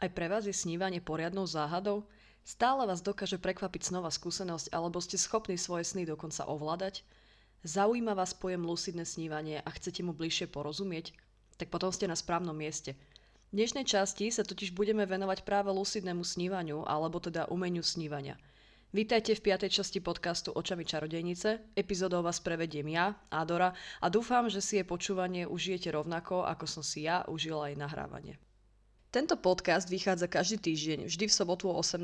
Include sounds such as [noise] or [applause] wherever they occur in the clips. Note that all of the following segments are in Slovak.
Aj pre vás je snívanie poriadnou záhadou? Stále vás dokáže prekvapiť snová skúsenosť alebo ste schopní svoje sny dokonca ovládať? Zaujíma vás pojem lucidné snívanie a chcete mu bližšie porozumieť? Tak potom ste na správnom mieste. V dnešnej časti sa totiž budeme venovať práve lucidnému snívaniu alebo teda umeniu snívania. Vítajte v piatej časti podcastu Očami čarodejnice. Epizódou vás prevediem ja, Adora, a dúfam, že si je počúvanie užijete rovnako, ako som si ja užila aj nahrávanie. Tento podcast vychádza každý týždeň, vždy v sobotu o 18.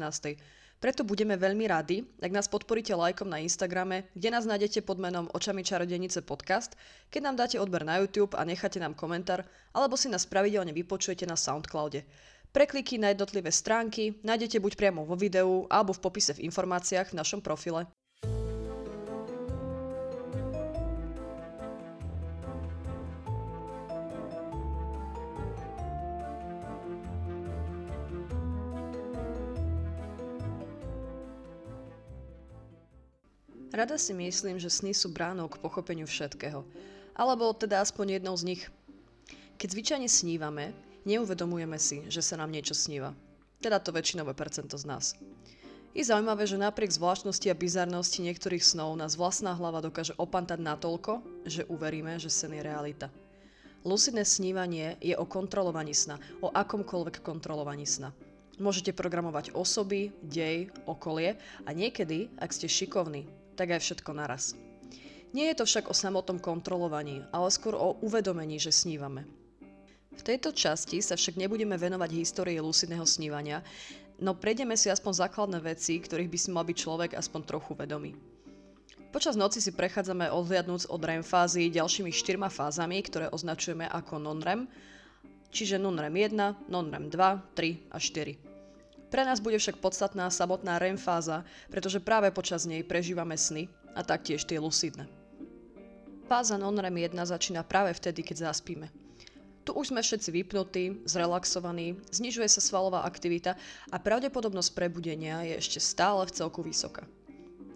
Preto budeme veľmi radi, ak nás podporíte lajkom na Instagrame, kde nás nájdete pod menom Očami čarodenice podcast, keď nám dáte odber na YouTube a necháte nám komentár, alebo si nás pravidelne vypočujete na Soundcloude. Prekliky na jednotlivé stránky nájdete buď priamo vo videu, alebo v popise v informáciách v našom profile. Rada si myslím, že sny sú bránou k pochopeniu všetkého. Alebo teda aspoň jednou z nich. Keď zvyčajne snívame, neuvedomujeme si, že sa nám niečo sníva. Teda to väčšinové percento z nás. Je zaujímavé, že napriek zvláštnosti a bizarnosti niektorých snov nás vlastná hlava dokáže opantať natoľko, že uveríme, že sen je realita. Lucidné snívanie je o kontrolovaní sna, o akomkoľvek kontrolovaní sna. Môžete programovať osoby, dej, okolie a niekedy, ak ste šikovní, tak aj všetko naraz. Nie je to však o samotnom kontrolovaní, ale skôr o uvedomení, že snívame. V tejto časti sa však nebudeme venovať histórii lucidného snívania, no prejdeme si aspoň základné veci, ktorých by si mal byť človek aspoň trochu vedomý. Počas noci si prechádzame odhliadnúc od REM fázy ďalšími štyrma fázami, ktoré označujeme ako non-REM, čiže non-REM 1, non-REM 2, 3 a 4. Pre nás bude však podstatná samotná REM fáza, pretože práve počas nej prežívame sny a taktiež tie lucidné. Fáza non-REM 1 začína práve vtedy, keď zaspíme. Tu už sme všetci vypnutí, zrelaxovaní, znižuje sa svalová aktivita a pravdepodobnosť prebudenia je ešte stále v celku vysoká.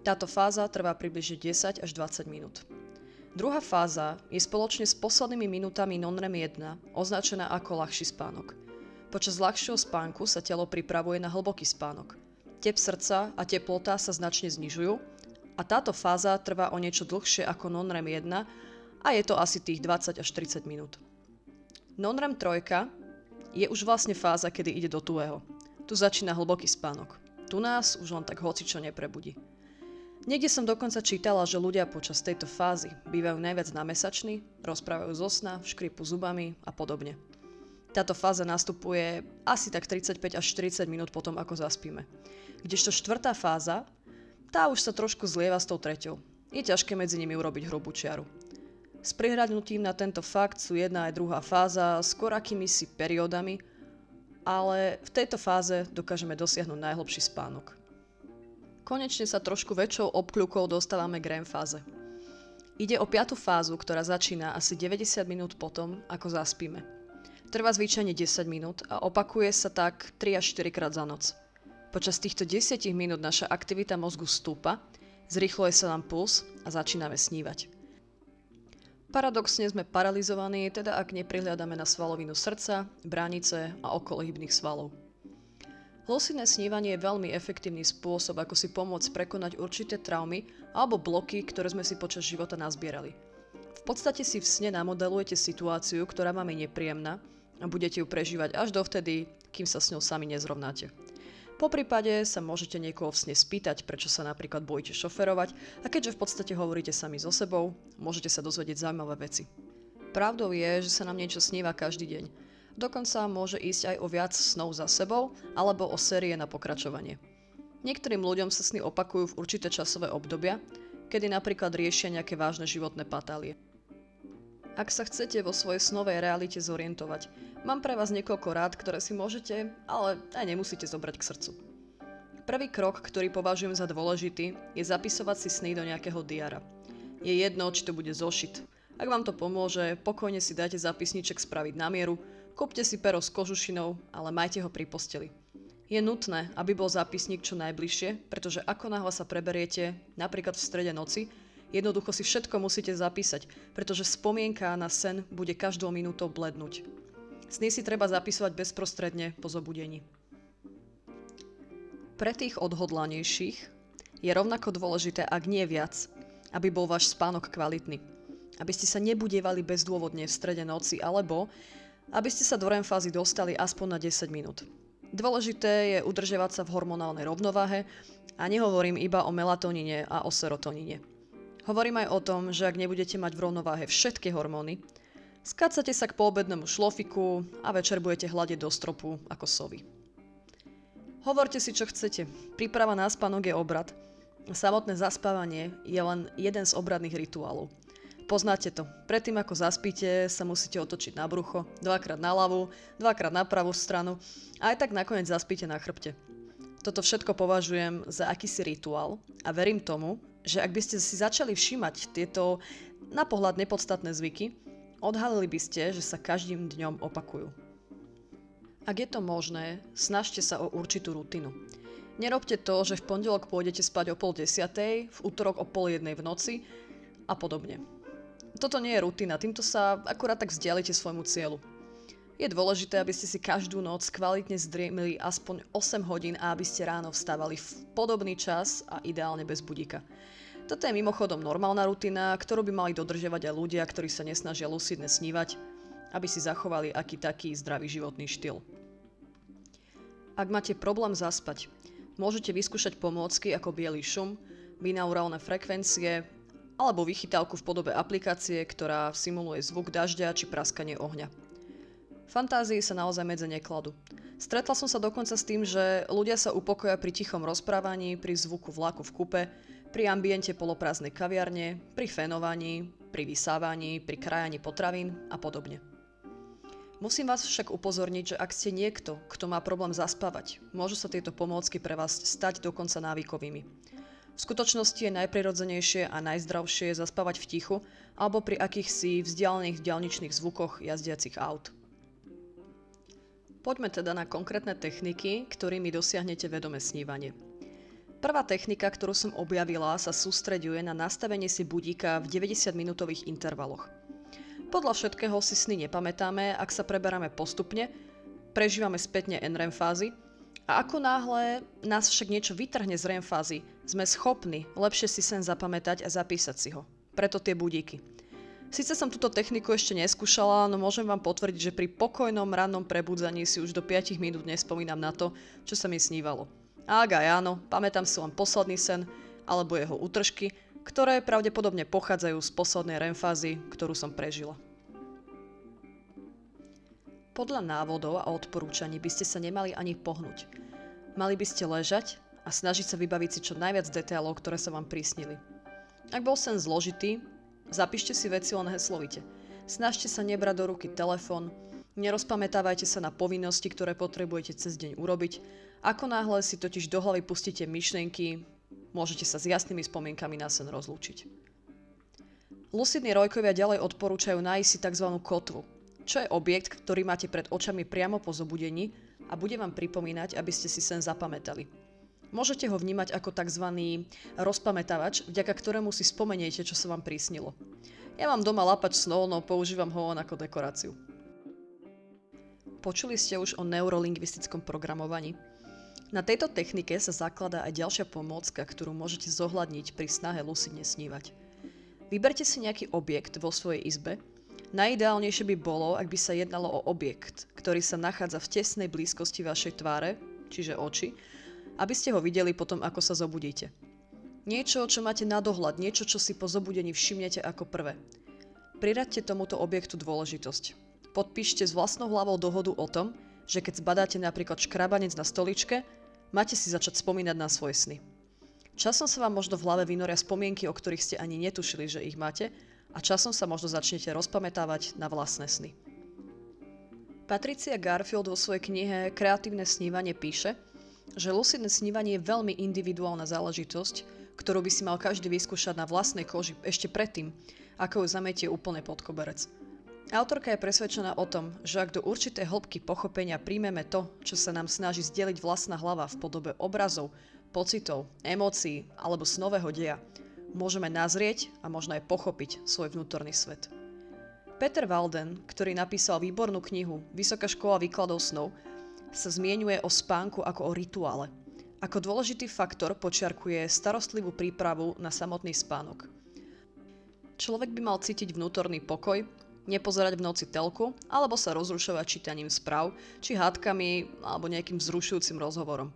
Táto fáza trvá približne 10 až 20 minút. Druhá fáza je spoločne s poslednými minútami non-REM 1 označená ako ľahší spánok – Počas ľahšieho spánku sa telo pripravuje na hlboký spánok. Tep srdca a teplota sa značne znižujú a táto fáza trvá o niečo dlhšie ako non-REM 1 a je to asi tých 20 až 30 minút. Non-REM 3 je už vlastne fáza, kedy ide do tuého. Tu začína hlboký spánok. Tu nás už len tak hocičo neprebudí. Niekde som dokonca čítala, že ľudia počas tejto fázy bývajú najviac namesační, rozprávajú zo sna, škripu zubami a podobne. Táto fáza nastupuje asi tak 35 až 40 minút potom, ako zaspíme. Kdežto štvrtá fáza, tá už sa trošku zlieva s tou treťou. Je ťažké medzi nimi urobiť hrubú čiaru. S prihľadnutím na tento fakt sú jedna aj druhá fáza skôr akými si periódami, ale v tejto fáze dokážeme dosiahnuť najhlbší spánok. Konečne sa trošku väčšou obkľukou dostávame k REM fáze. Ide o piatú fázu, ktorá začína asi 90 minút potom, ako zaspíme. Trvá zvyčajne 10 minút a opakuje sa tak 3 až 4 krát za noc. Počas týchto 10 minút naša aktivita mozgu stúpa, zrýchluje sa nám puls a začíname snívať. Paradoxne sme paralizovaní, teda ak neprihľadáme na svalovinu srdca, bránice a okolo hybných svalov. Lucidné snívanie je veľmi efektívny spôsob, ako si pomôcť prekonať určité traumy alebo bloky, ktoré sme si počas života nazbierali. V podstate si v sne namodelujete situáciu, ktorá vám je nepríjemná a budete ju prežívať až dovtedy, kým sa s ňou sami nezrovnáte. Po prípade sa môžete niekoho v sne spýtať, prečo sa napríklad bojíte šoferovať a keďže v podstate hovoríte sami so sebou, môžete sa dozvedieť zaujímavé veci. Pravdou je, že sa nám niečo sníva každý deň. Dokonca môže ísť aj o viac snov za sebou alebo o série na pokračovanie. Niektorým ľuďom sa sny opakujú v určité časové obdobia, kedy napríklad riešia nejaké vážne životné patálie. Ak sa chcete vo svojej snovej realite zorientovať, mám pre vás niekoľko rád, ktoré si môžete, ale aj nemusíte zobrať k srdcu. Prvý krok, ktorý považujem za dôležitý, je zapisovať si sny do nejakého diara. Je jedno, či to bude zošit. Ak vám to pomôže, pokojne si dajte zapisniček spraviť na mieru, kúpte si pero s kožušinou, ale majte ho pri posteli. Je nutné, aby bol zápisník čo najbližšie, pretože ako náhle sa preberiete, napríklad v strede noci, Jednoducho si všetko musíte zapísať, pretože spomienka na sen bude každou minútou blednúť. Sny si treba zapisovať bezprostredne po zobudení. Pre tých odhodlanejších je rovnako dôležité, ak nie viac, aby bol váš spánok kvalitný. Aby ste sa nebudievali bezdôvodne v strede noci, alebo aby ste sa do REM fázy dostali aspoň na 10 minút. Dôležité je udržiavať sa v hormonálnej rovnováhe a nehovorím iba o melatonine a o serotonine. Hovorím aj o tom, že ak nebudete mať v rovnováhe všetky hormóny, skácate sa k poobednému šlofiku a večer budete hľadiť do stropu ako sovy. Hovorte si, čo chcete. Príprava na spánok je obrad. Samotné zaspávanie je len jeden z obradných rituálov – Poznáte to. Predtým ako zaspíte, sa musíte otočiť na brucho, dvakrát na ľavú, dvakrát na pravú stranu a aj tak nakoniec zaspíte na chrbte. Toto všetko považujem za akýsi rituál a verím tomu, že ak by ste si začali všímať tieto na pohľad nepodstatné zvyky, odhalili by ste, že sa každým dňom opakujú. Ak je to možné, snažte sa o určitú rutinu. Nerobte to, že v pondelok pôjdete spať o pol desiatej, v útorok o pol jednej v noci a podobne toto nie je rutina, týmto sa akurát tak vzdialite svojmu cieľu. Je dôležité, aby ste si každú noc kvalitne zdriemili aspoň 8 hodín a aby ste ráno vstávali v podobný čas a ideálne bez budíka. Toto je mimochodom normálna rutina, ktorú by mali dodržiavať aj ľudia, ktorí sa nesnažia lucidne snívať, aby si zachovali aký taký zdravý životný štýl. Ak máte problém zaspať, môžete vyskúšať pomôcky ako biely šum, binaurálne frekvencie, alebo vychytávku v podobe aplikácie, ktorá simuluje zvuk dažďa či praskanie ohňa. Fantázii sa naozaj medze nekladú. Stretla som sa dokonca s tým, že ľudia sa upokoja pri tichom rozprávaní, pri zvuku vlaku v kupe, pri ambiente poloprázdnej kaviarne, pri fenovaní, pri vysávaní, pri krajaní potravín a podobne. Musím vás však upozorniť, že ak ste niekto, kto má problém zaspávať, môžu sa tieto pomôcky pre vás stať dokonca návykovými. V skutočnosti je najprirodzenejšie a najzdravšie zaspávať v tichu alebo pri akýchsi vzdialených dialničných zvukoch jazdiacich aut. Poďme teda na konkrétne techniky, ktorými dosiahnete vedomé snívanie. Prvá technika, ktorú som objavila, sa sústreďuje na nastavenie si budíka v 90-minútových intervaloch. Podľa všetkého si sny nepamätáme, ak sa preberáme postupne, prežívame spätne NREM fázy a ako náhle nás však niečo vytrhne z REM fázy, sme schopní lepšie si sen zapamätať a zapísať si ho. Preto tie budíky. Sice som túto techniku ešte neskúšala, no môžem vám potvrdiť, že pri pokojnom rannom prebudzaní si už do 5 minút nespomínam na to, čo sa mi snívalo. Ak áno, pamätám si len posledný sen, alebo jeho útržky, ktoré pravdepodobne pochádzajú z poslednej REM fázy, ktorú som prežila. Podľa návodov a odporúčaní by ste sa nemali ani pohnúť. Mali by ste ležať a snažiť sa vybaviť si čo najviac detailov, ktoré sa vám prísnili. Ak bol sen zložitý, zapíšte si veci len heslovite. Snažte sa nebrať do ruky telefón, nerozpamätávajte sa na povinnosti, ktoré potrebujete cez deň urobiť. Ako náhle si totiž do hlavy pustíte myšlienky, môžete sa s jasnými spomienkami na sen rozlúčiť. Lucidní rojkovia ďalej odporúčajú nájsť si tzv. kotvu, čo je objekt, ktorý máte pred očami priamo po zobudení a bude vám pripomínať, aby ste si sen zapamätali. Môžete ho vnímať ako tzv. rozpamätávač, vďaka ktorému si spomeniete, čo sa vám prísnilo. Ja mám doma lapač snov, no používam ho len ako dekoráciu. Počuli ste už o neurolingvistickom programovaní? Na tejto technike sa zakladá aj ďalšia pomôcka, ktorú môžete zohľadniť pri snahe lucidne snívať. Vyberte si nejaký objekt vo svojej izbe. Najideálnejšie by bolo, ak by sa jednalo o objekt, ktorý sa nachádza v tesnej blízkosti vašej tváre, čiže oči, aby ste ho videli potom, ako sa zobudíte. Niečo, čo máte na dohľad, niečo, čo si po zobudení všimnete ako prvé. Priraďte tomuto objektu dôležitosť. Podpíšte s vlastnou hlavou dohodu o tom, že keď zbadáte napríklad škrabanec na stoličke, máte si začať spomínať na svoje sny. Časom sa vám možno v hlave vynoria spomienky, o ktorých ste ani netušili, že ich máte, a časom sa možno začnete rozpamätávať na vlastné sny. Patricia Garfield vo svojej knihe Kreatívne snívanie píše, že lucidné snívanie je veľmi individuálna záležitosť, ktorú by si mal každý vyskúšať na vlastnej koži ešte predtým, ako ju zametie úplne pod koberec. Autorka je presvedčená o tom, že ak do určitej hĺbky pochopenia príjmeme to, čo sa nám snaží zdeliť vlastná hlava v podobe obrazov, pocitov, emócií alebo snového deja, môžeme nazrieť a možno aj pochopiť svoj vnútorný svet. Peter Walden, ktorý napísal výbornú knihu Vysoká škola výkladov snov, sa zmienuje o spánku ako o rituále. Ako dôležitý faktor počiarkuje starostlivú prípravu na samotný spánok. Človek by mal cítiť vnútorný pokoj, nepozerať v noci telku alebo sa rozrušovať čítaním správ, či hádkami alebo nejakým zrušujúcim rozhovorom.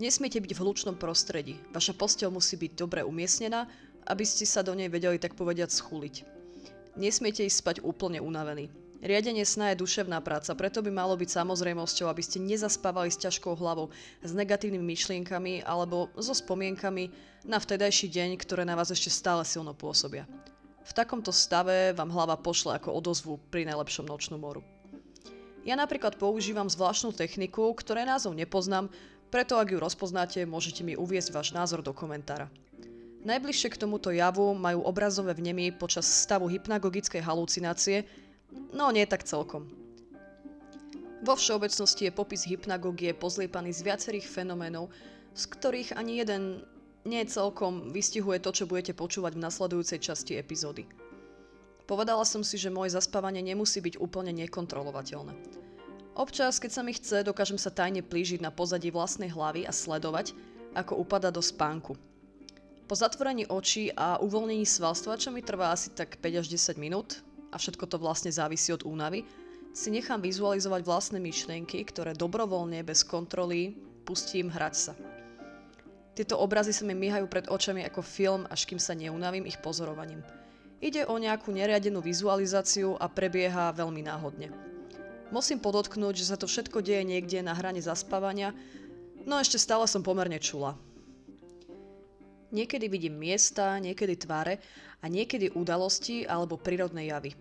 Nesmiete byť v hlučnom prostredí. Vaša posteľ musí byť dobre umiestnená, aby ste sa do nej vedeli tak povediať schúliť. Nesmiete ísť spať úplne unavený. Riadenie sna je duševná práca, preto by malo byť samozrejmosťou, aby ste nezaspávali s ťažkou hlavou, s negatívnymi myšlienkami alebo so spomienkami na vtedajší deň, ktoré na vás ešte stále silno pôsobia. V takomto stave vám hlava pošle ako odozvu pri najlepšom nočnú moru. Ja napríklad používam zvláštnu techniku, ktoré názov nepoznám, preto ak ju rozpoznáte, môžete mi uviezť váš názor do komentára. Najbližšie k tomuto javu majú obrazové vnemy počas stavu hypnagogickej halucinácie, no nie tak celkom. Vo všeobecnosti je popis hypnagogie pozliepaný z viacerých fenoménov, z ktorých ani jeden nie celkom vystihuje to, čo budete počúvať v nasledujúcej časti epizódy. Povedala som si, že moje zaspávanie nemusí byť úplne nekontrolovateľné. Občas, keď sa mi chce, dokážem sa tajne plížiť na pozadí vlastnej hlavy a sledovať, ako upada do spánku – po zatvorení očí a uvoľnení svalstva, čo mi trvá asi tak 5 až 10 minút, a všetko to vlastne závisí od únavy, si nechám vizualizovať vlastné myšlienky, ktoré dobrovoľne, bez kontroly, pustím hrať sa. Tieto obrazy sa mi myhajú pred očami ako film, až kým sa neunavím ich pozorovaním. Ide o nejakú neriadenú vizualizáciu a prebieha veľmi náhodne. Musím podotknúť, že sa to všetko deje niekde na hrane zaspávania, no ešte stále som pomerne čula. Niekedy vidím miesta, niekedy tváre a niekedy udalosti alebo prírodné javy.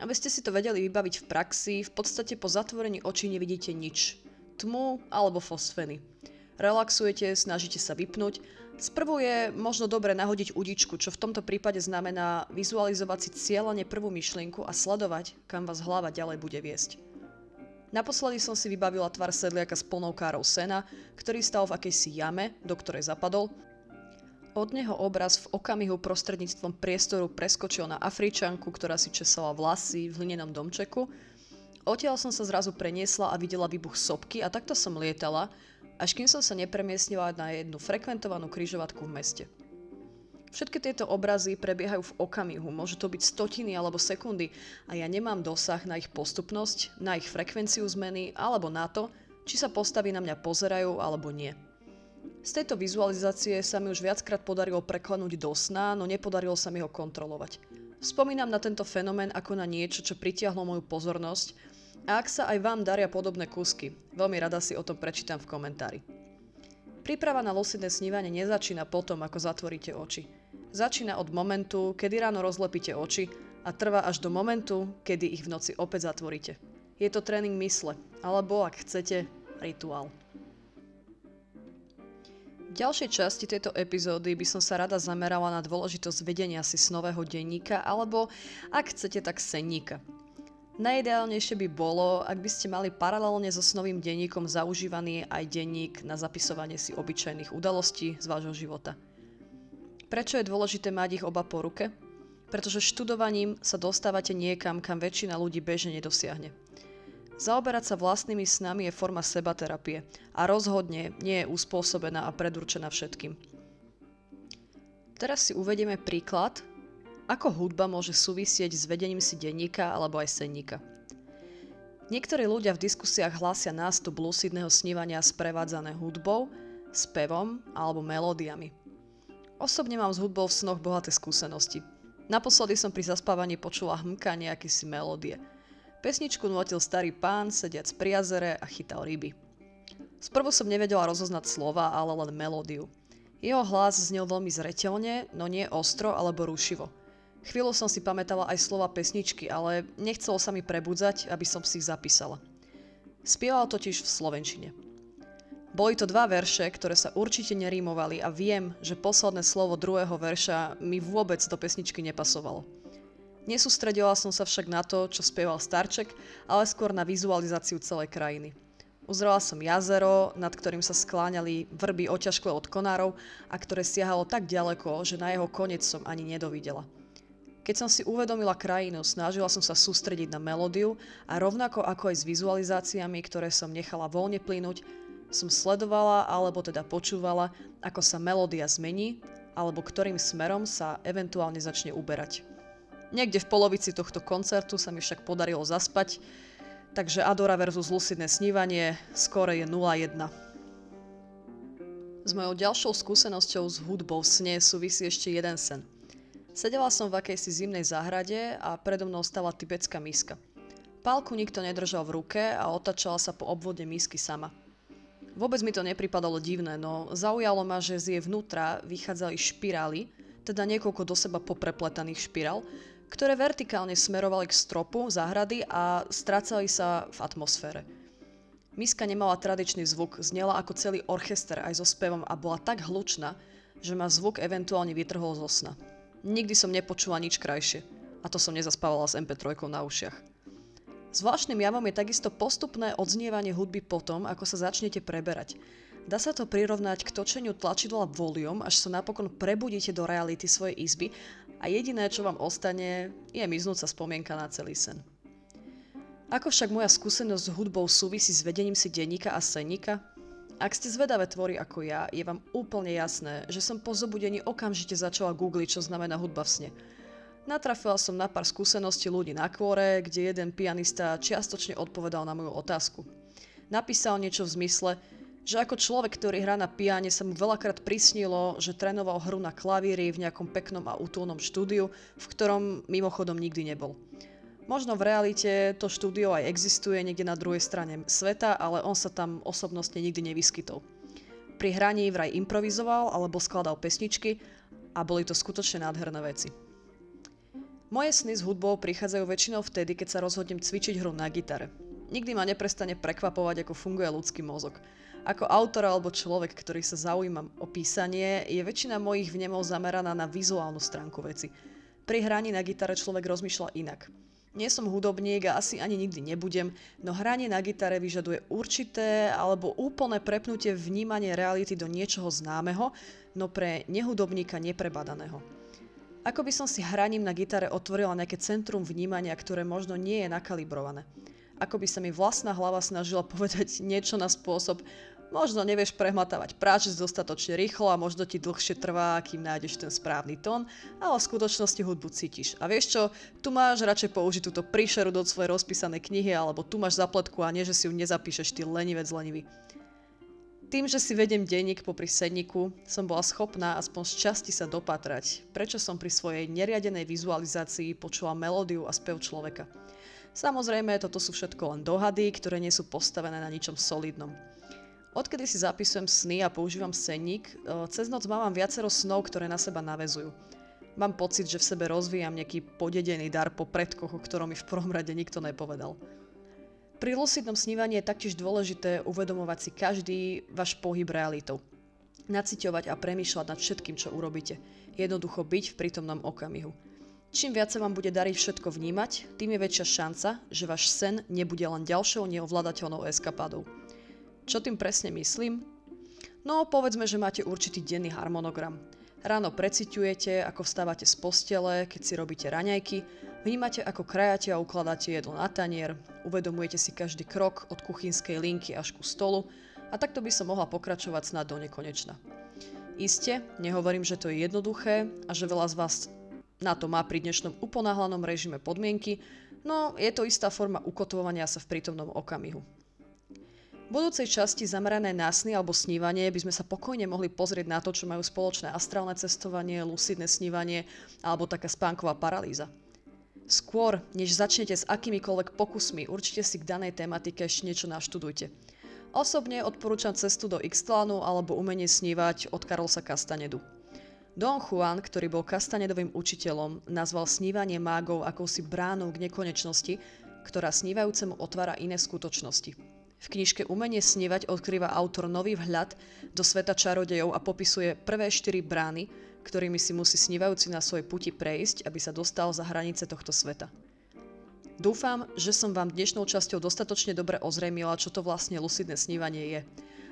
Aby ste si to vedeli vybaviť v praxi, v podstate po zatvorení očí nevidíte nič. Tmu alebo fosfeny. Relaxujete, snažíte sa vypnúť. Sprvu je možno dobre nahodiť udičku, čo v tomto prípade znamená vizualizovať si cieľane prvú myšlienku a sledovať, kam vás hlava ďalej bude viesť. Naposledy som si vybavila tvar sedliaka s plnou károu sena, ktorý stal v akejsi jame, do ktorej zapadol od neho obraz v okamihu prostredníctvom priestoru preskočil na Afričanku, ktorá si česala vlasy v hlinenom domčeku. Odtiaľ som sa zrazu preniesla a videla výbuch sopky a takto som lietala, až kým som sa nepremiestnila na jednu frekventovanú kryžovatku v meste. Všetky tieto obrazy prebiehajú v okamihu, môžu to byť stotiny alebo sekundy a ja nemám dosah na ich postupnosť, na ich frekvenciu zmeny alebo na to, či sa postavy na mňa pozerajú alebo nie. Z tejto vizualizácie sa mi už viackrát podarilo preklenúť do sna, no nepodarilo sa mi ho kontrolovať. Spomínam na tento fenomén ako na niečo, čo pritiahlo moju pozornosť a ak sa aj vám daria podobné kúsky, veľmi rada si o tom prečítam v komentári. Príprava na lucidné snívanie nezačína potom, ako zatvoríte oči. Začína od momentu, kedy ráno rozlepíte oči a trvá až do momentu, kedy ich v noci opäť zatvoríte. Je to tréning mysle, alebo ak chcete, rituál. V ďalšej časti tejto epizódy by som sa rada zamerala na dôležitosť vedenia si snového denníka alebo, ak chcete, tak senníka. Najideálnejšie by bolo, ak by ste mali paralelne so snovým denníkom zaužívaný aj denník na zapisovanie si obyčajných udalostí z vášho života. Prečo je dôležité mať ich oba po ruke? Pretože študovaním sa dostávate niekam, kam väčšina ľudí bežne nedosiahne. Zaoberať sa vlastnými snami je forma sebaterapie a rozhodne nie je uspôsobená a predurčená všetkým. Teraz si uvedieme príklad, ako hudba môže súvisieť s vedením si denníka alebo aj senníka. Niektorí ľudia v diskusiách hlásia nástup lucidného snívania sprevádzané hudbou, spevom alebo melódiami. Osobne mám s hudbou v snoch bohaté skúsenosti. Naposledy som pri zaspávaní počula hmkanie akýsi melódie – Pesničku nutil starý pán, sediac pri jazere a chytal ryby. Sprvu som nevedela rozoznať slova, ale len melódiu. Jeho hlas znel veľmi zreteľne, no nie ostro alebo rušivo. Chvíľu som si pamätala aj slova pesničky, ale nechcelo sa mi prebudzať, aby som si ich zapísala. Spieval totiž v slovenčine. Boli to dva verše, ktoré sa určite nerímovali a viem, že posledné slovo druhého verša mi vôbec do pesničky nepasovalo. Nesústredila som sa však na to, čo spieval Starček, ale skôr na vizualizáciu celej krajiny. Uzrela som jazero, nad ktorým sa skláňali vrby oťažkle od konárov a ktoré siahalo tak ďaleko, že na jeho koniec som ani nedovidela. Keď som si uvedomila krajinu, snažila som sa sústrediť na melódiu a rovnako ako aj s vizualizáciami, ktoré som nechala voľne plynúť, som sledovala alebo teda počúvala, ako sa melódia zmení alebo ktorým smerom sa eventuálne začne uberať. Niekde v polovici tohto koncertu sa mi však podarilo zaspať, takže Adora versus lucidné snívanie skore je 0-1. S mojou ďalšou skúsenosťou s hudbou v sne súvisí ešte jeden sen. Sedela som v akejsi zimnej záhrade a predo mnou stala tibetská miska. Pálku nikto nedržal v ruke a otačala sa po obvode misky sama. Vôbec mi to nepripadalo divné, no zaujalo ma, že z jej vnútra vychádzali špirály, teda niekoľko do seba poprepletaných špirál, ktoré vertikálne smerovali k stropu záhrady a strácali sa v atmosfére. Miska nemala tradičný zvuk, znela ako celý orchester aj so spevom a bola tak hlučná, že ma zvuk eventuálne vytrhol zo sna. Nikdy som nepočula nič krajšie. A to som nezaspávala s MP3 na ušiach. Zvláštnym javom je takisto postupné odznievanie hudby potom, ako sa začnete preberať. Dá sa to prirovnať k točeniu tlačidla volium, až sa napokon prebudíte do reality svojej izby a jediné, čo vám ostane, je miznúca spomienka na celý sen. Ako však moja skúsenosť s hudbou súvisí s vedením si denníka a senníka? Ak ste zvedavé tvory ako ja, je vám úplne jasné, že som po zobudení okamžite začala googliť, čo znamená hudba v sne. Natrafila som na pár skúseností ľudí na kôre, kde jeden pianista čiastočne odpovedal na moju otázku. Napísal niečo v zmysle, že ako človek, ktorý hrá na piane, sa mu veľakrát prisnilo, že trénoval hru na klavíri v nejakom peknom a útulnom štúdiu, v ktorom mimochodom nikdy nebol. Možno v realite to štúdio aj existuje niekde na druhej strane sveta, ale on sa tam osobnostne nikdy nevyskytol. Pri hraní vraj improvizoval alebo skladal pesničky a boli to skutočne nádherné veci. Moje sny s hudbou prichádzajú väčšinou vtedy, keď sa rozhodnem cvičiť hru na gitare. Nikdy ma neprestane prekvapovať, ako funguje ľudský mozog. Ako autor alebo človek, ktorý sa zaujíma o písanie, je väčšina mojich vnemov zameraná na vizuálnu stránku veci. Pri hraní na gitare človek rozmýšľa inak. Nie som hudobník a asi ani nikdy nebudem, no hranie na gitare vyžaduje určité alebo úplné prepnutie vnímanie reality do niečoho známeho, no pre nehudobníka neprebadaného. Ako by som si hraním na gitare otvorila nejaké centrum vnímania, ktoré možno nie je nakalibrované. Ako by sa mi vlastná hlava snažila [laughs] povedať niečo na spôsob, Možno nevieš prehmatávať práčec dostatočne rýchlo a možno ti dlhšie trvá, kým nájdeš ten správny tón, ale v skutočnosti hudbu cítiš. A vieš čo, tu máš radšej použiť túto príšeru do svojej rozpísanej knihy, alebo tu máš zapletku a nie, že si ju nezapíšeš, ty lenivec lenivý. Tým, že si vedem denník popri sedníku, som bola schopná aspoň z časti sa dopatrať, prečo som pri svojej neriadenej vizualizácii počula melódiu a spev človeka. Samozrejme, toto sú všetko len dohady, ktoré nie sú postavené na ničom solidnom. Odkedy si zapisujem sny a používam senník, e, cez noc mávam viacero snov, ktoré na seba navezujú. Mám pocit, že v sebe rozvíjam nejaký podedený dar po predkoch, o ktorom mi v prvom rade nikto nepovedal. Pri lucidnom snívaní je taktiež dôležité uvedomovať si každý váš pohyb realitou. Naciťovať a premýšľať nad všetkým, čo urobíte. Jednoducho byť v prítomnom okamihu. Čím viac sa vám bude dariť všetko vnímať, tým je väčšia šanca, že váš sen nebude len ďalšou neovládateľnou eskapádou. Čo tým presne myslím? No, povedzme, že máte určitý denný harmonogram. Ráno preciťujete, ako vstávate z postele, keď si robíte raňajky, vnímate, ako krajate a ukladáte jedlo na tanier, uvedomujete si každý krok od kuchynskej linky až ku stolu a takto by som mohla pokračovať snad do nekonečna. Iste, nehovorím, že to je jednoduché a že veľa z vás na to má pri dnešnom uponáhlanom režime podmienky, no je to istá forma ukotvovania sa v prítomnom okamihu. Budúcej časti zamerané na sny alebo snívanie by sme sa pokojne mohli pozrieť na to, čo majú spoločné astrálne cestovanie, lucidné snívanie alebo taká spánková paralýza. Skôr, než začnete s akýmikoľvek pokusmi, určite si k danej tematike ešte niečo naštudujte. Osobne odporúčam cestu do Ixtlánu alebo umenie snívať od Karolsa Castanedu. Don Juan, ktorý bol Castanedovým učiteľom, nazval snívanie mágov akousi bránou k nekonečnosti, ktorá snívajúcemu otvára iné skutočnosti. V knižke Umenie snívať odkrýva autor nový vhľad do sveta čarodejov a popisuje prvé štyri brány, ktorými si musí snívajúci na svojej puti prejsť, aby sa dostal za hranice tohto sveta. Dúfam, že som vám dnešnou časťou dostatočne dobre ozrejmila, čo to vlastne lucidné snívanie je.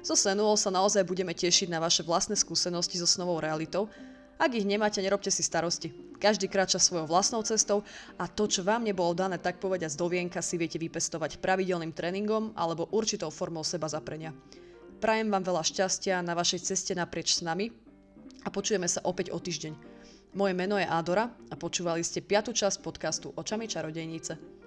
So Senuol sa naozaj budeme tešiť na vaše vlastné skúsenosti so snovou realitou Ak ich nemáte, nerobte si starosti. Každý kráča svojou vlastnou cestou a to, čo vám nebolo dané tak povediať z dovienka, si viete vypestovať pravidelným tréningom alebo určitou formou seba zaprenia. Prajem vám veľa šťastia na vašej ceste naprieč s nami a počujeme sa opäť o týždeň. Moje meno je Adora a počúvali ste piatu časť podcastu Očami čarodejnice.